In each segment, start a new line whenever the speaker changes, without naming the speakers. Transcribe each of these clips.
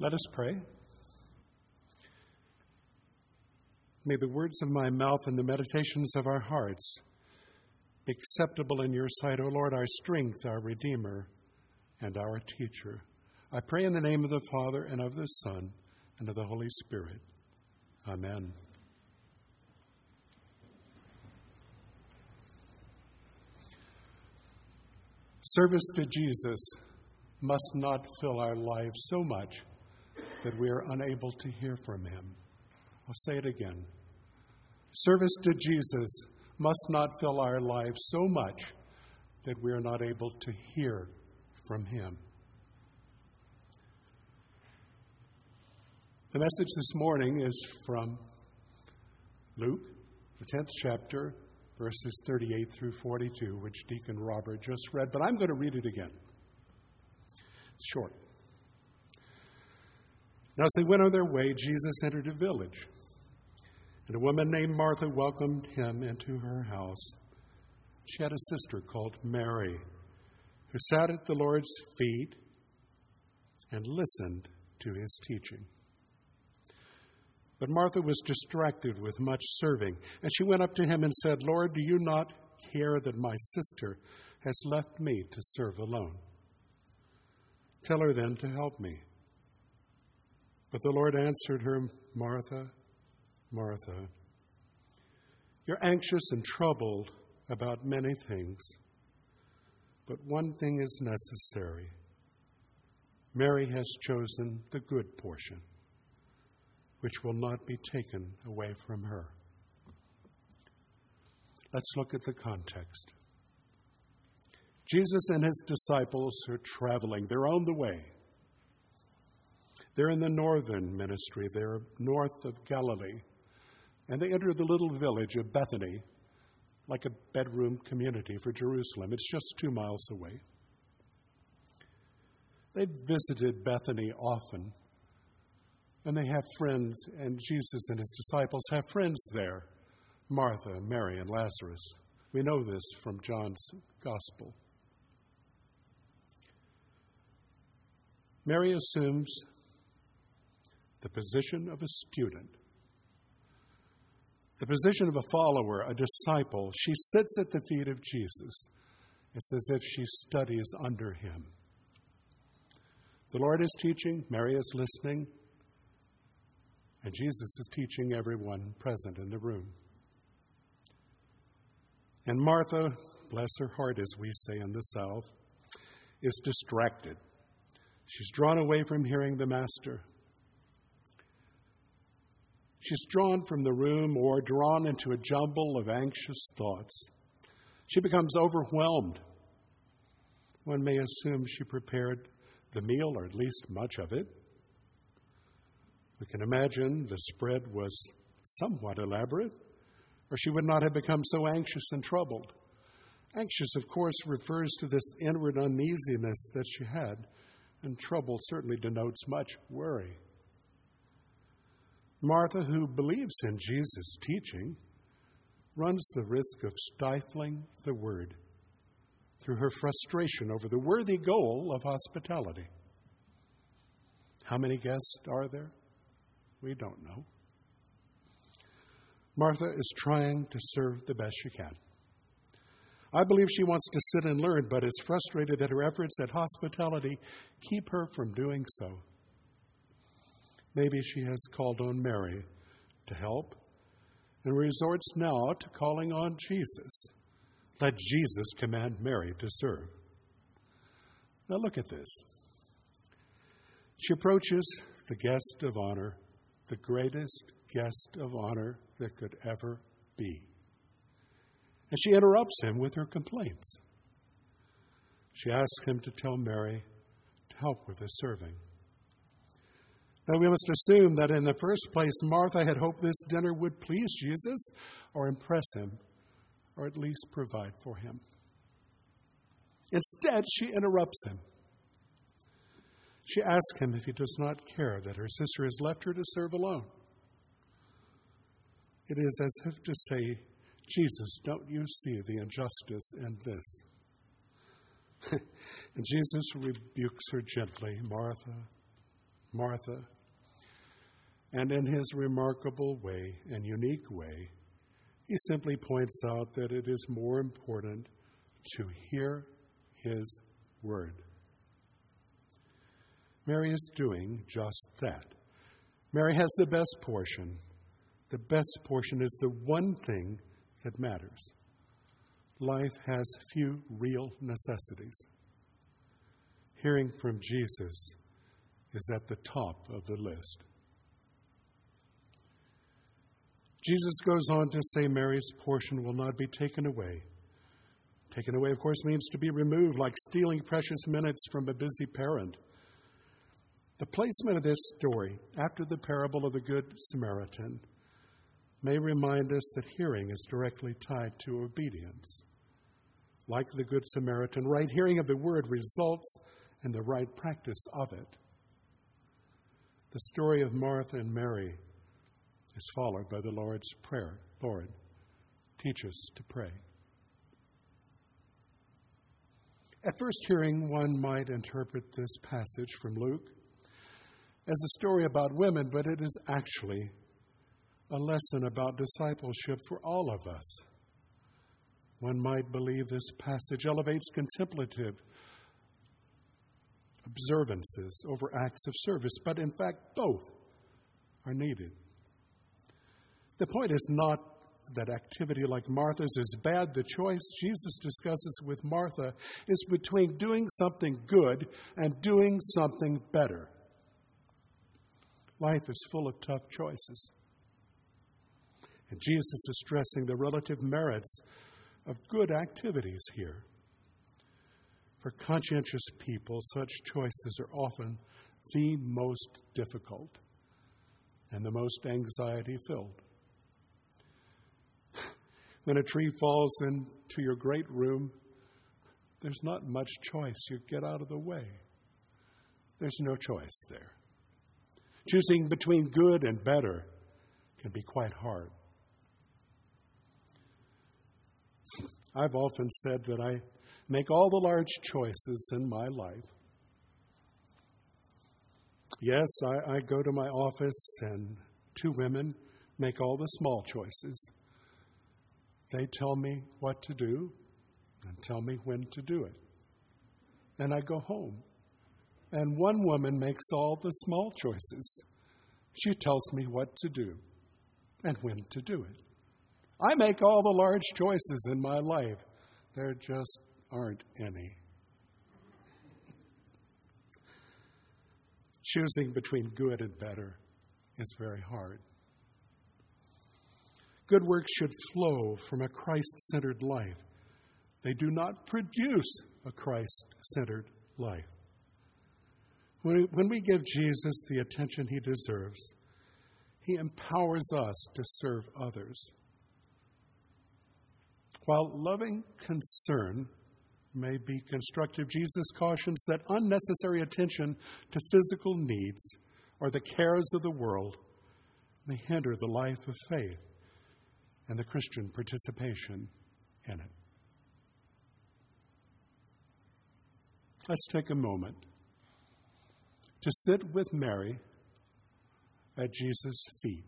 Let us pray. May the words of my mouth and the meditations of our hearts be acceptable in your sight, O Lord, our strength, our Redeemer, and our teacher. I pray in the name of the Father, and of the Son, and of the Holy Spirit. Amen. Service to Jesus must not fill our lives so much that we are unable to hear from him. I'll say it again. Service to Jesus must not fill our lives so much that we are not able to hear from him. The message this morning is from Luke, the 10th chapter, verses 38 through 42, which Deacon Robert just read, but I'm going to read it again. It's short. Now, as they went on their way, Jesus entered a village, and a woman named Martha welcomed him into her house. She had a sister called Mary, who sat at the Lord's feet and listened to his teaching. But Martha was distracted with much serving, and she went up to him and said, Lord, do you not care that my sister has left me to serve alone? Tell her then to help me. But the Lord answered her, Martha, Martha, you're anxious and troubled about many things, but one thing is necessary. Mary has chosen the good portion, which will not be taken away from her. Let's look at the context. Jesus and his disciples are traveling, they're on the way. They're in the northern ministry, they're north of Galilee. And they enter the little village of Bethany, like a bedroom community for Jerusalem. It's just two miles away. They've visited Bethany often, and they have friends, and Jesus and his disciples have friends there Martha, Mary, and Lazarus. We know this from John's Gospel. Mary assumes the position of a student, the position of a follower, a disciple. She sits at the feet of Jesus. It's as if she studies under him. The Lord is teaching, Mary is listening, and Jesus is teaching everyone present in the room. And Martha, bless her heart, as we say in the South, is distracted. She's drawn away from hearing the Master. She's drawn from the room or drawn into a jumble of anxious thoughts. She becomes overwhelmed. One may assume she prepared the meal, or at least much of it. We can imagine the spread was somewhat elaborate, or she would not have become so anxious and troubled. Anxious, of course, refers to this inward uneasiness that she had, and trouble certainly denotes much worry. Martha, who believes in Jesus' teaching, runs the risk of stifling the word through her frustration over the worthy goal of hospitality. How many guests are there? We don't know. Martha is trying to serve the best she can. I believe she wants to sit and learn, but is frustrated that her efforts at hospitality keep her from doing so. Maybe she has called on Mary to help and resorts now to calling on Jesus. Let Jesus command Mary to serve. Now look at this. She approaches the guest of honor, the greatest guest of honor that could ever be. And she interrupts him with her complaints. She asks him to tell Mary to help with the serving. Now, we must assume that in the first place, Martha had hoped this dinner would please Jesus or impress him, or at least provide for him. Instead, she interrupts him. She asks him if he does not care that her sister has left her to serve alone. It is as if to say, Jesus, don't you see the injustice in this? and Jesus rebukes her gently Martha, Martha. And in his remarkable way and unique way, he simply points out that it is more important to hear his word. Mary is doing just that. Mary has the best portion. The best portion is the one thing that matters. Life has few real necessities. Hearing from Jesus is at the top of the list. Jesus goes on to say Mary's portion will not be taken away. Taken away, of course, means to be removed, like stealing precious minutes from a busy parent. The placement of this story after the parable of the Good Samaritan may remind us that hearing is directly tied to obedience. Like the Good Samaritan, right hearing of the word results in the right practice of it. The story of Martha and Mary is followed by the Lord's Prayer Lord, teach us to pray. At first hearing, one might interpret this passage from Luke as a story about women, but it is actually a lesson about discipleship for all of us. One might believe this passage elevates contemplative observances over acts of service, but in fact, both are needed. The point is not that activity like Martha's is bad. The choice Jesus discusses with Martha is between doing something good and doing something better. Life is full of tough choices. And Jesus is stressing the relative merits of good activities here. For conscientious people, such choices are often the most difficult and the most anxiety filled. When a tree falls into your great room, there's not much choice. You get out of the way. There's no choice there. Choosing between good and better can be quite hard. I've often said that I make all the large choices in my life. Yes, I, I, go to my office, and two women make all the small choices. They tell me what to do and tell me when to do it. And I go home. And one woman makes all the small choices. She tells me what to do and when to do it. I make all the large choices in my life. There just aren't any. Choosing between good and better is very hard. Good works should flow from a Christ centered life. They do not produce a Christ centered life. When we give Jesus the attention he deserves, he empowers us to serve others. While loving concern may be constructive, Jesus cautions that unnecessary attention to physical needs or the cares of the world may hinder the life of faith and the Christian participation in it. Let's take a moment to sit with Mary at Jesus' feet.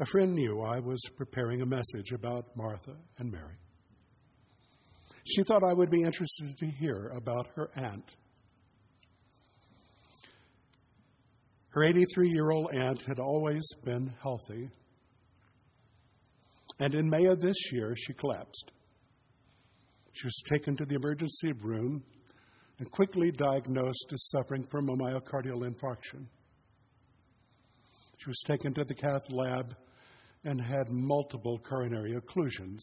A friend knew I was preparing a message about Martha and Mary. She thought I would be interested to hear about her aunt Her 83 year old aunt had always been healthy. And in May of this year, she collapsed. She was taken to the emergency room and quickly diagnosed as suffering from a myocardial infarction. She was taken to the cath lab and had multiple coronary occlusions.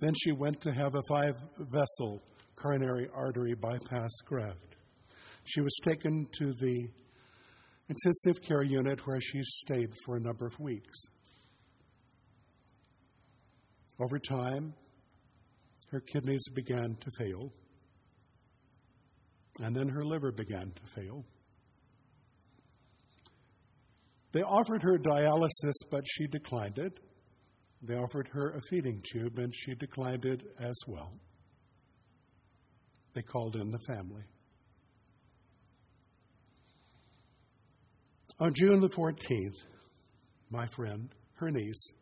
Then she went to have a five vessel coronary artery bypass graft. She was taken to the intensive care unit where she stayed for a number of weeks. Over time, her kidneys began to fail, and then her liver began to fail. They offered her dialysis, but she declined it. They offered her a feeding tube, and she declined it as well. they called in the family. On June the 14th, my friend, her niece,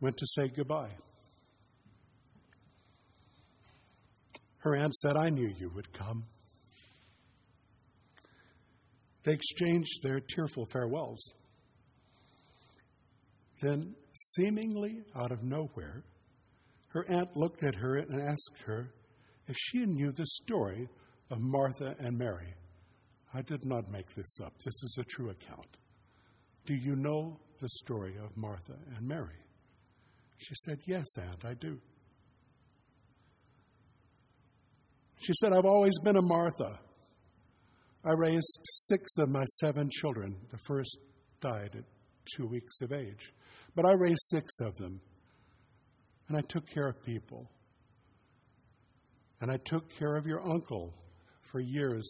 went to say goodbye. Her aunt said, I knew you would come. They exchanged their tearful farewells. Then, seemingly out of nowhere, her aunt looked at her and asked her if she knew the story of Martha and Mary. I did not make this up. This is a true account. Do you know the story of Martha and Mary? She said, Yes, Aunt, I do. She said, I've always been a Martha. I raised six of my seven children. The first died at two weeks of age. But I raised six of them. And I took care of people. And I took care of your uncle for years.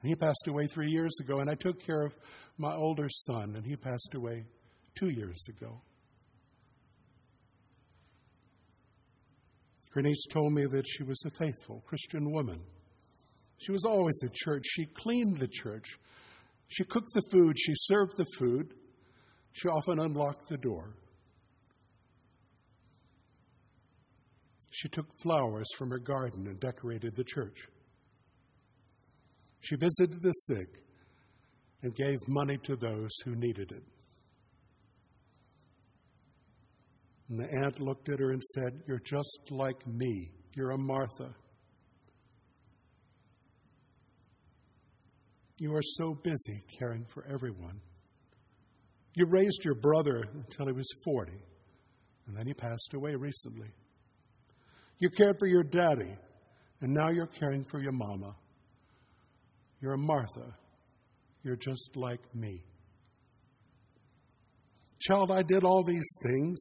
And he passed away three years ago. And I took care of my older son, and he passed away two years ago. Her niece told me that she was a faithful Christian woman. She was always at church. She cleaned the church. She cooked the food. She served the food. She often unlocked the door. She took flowers from her garden and decorated the church. She visited the sick and gave money to those who needed it. And the aunt looked at her and said, You're just like me. You're a Martha. You are so busy caring for everyone. You raised your brother until he was 40, and then he passed away recently. You cared for your daddy, and now you're caring for your mama. You're a Martha. You're just like me. Child, I did all these things,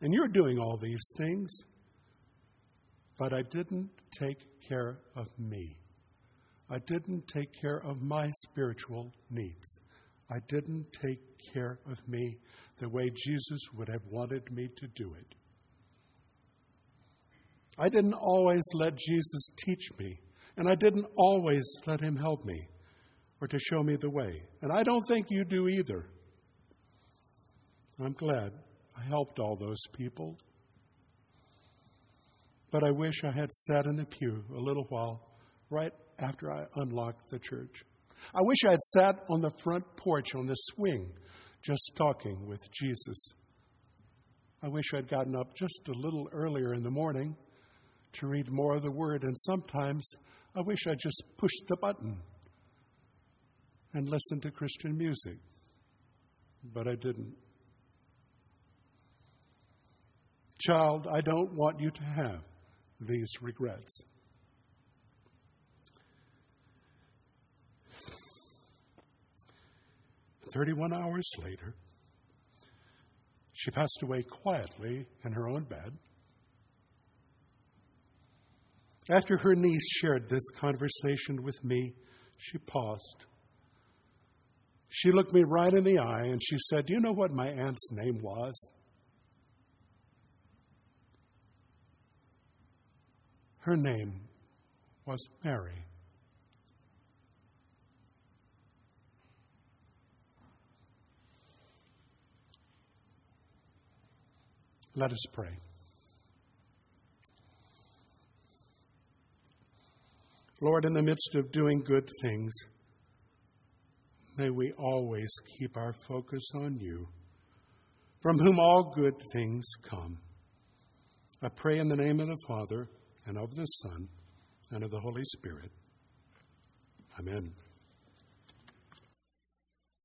and you're doing all these things, but I didn't take care of me. I didn't take care of my spiritual needs. I didn't take care of me the way Jesus would have wanted me to do it. I didn't always let Jesus teach me, and I didn't always let him help me or to show me the way. And I don't think you do either. I'm glad I helped all those people. But I wish I had sat in the pew a little while right after I unlocked the church. I wish I had sat on the front porch on the swing just talking with Jesus. I wish I'd gotten up just a little earlier in the morning to read more of the Word, and sometimes I wish I just pushed the button and listened to Christian music, but I didn't. Child, I don't want you to have these regrets. 31 hours later, she passed away quietly in her own bed. After her niece shared this conversation with me, she paused. She looked me right in the eye and she said, Do you know what my aunt's name was? Her name was Mary. Let us pray. Lord, in the midst of doing good things, may we always keep our focus on you, from whom all good things come. I pray in the name of the Father, and of the Son, and of the Holy Spirit. Amen.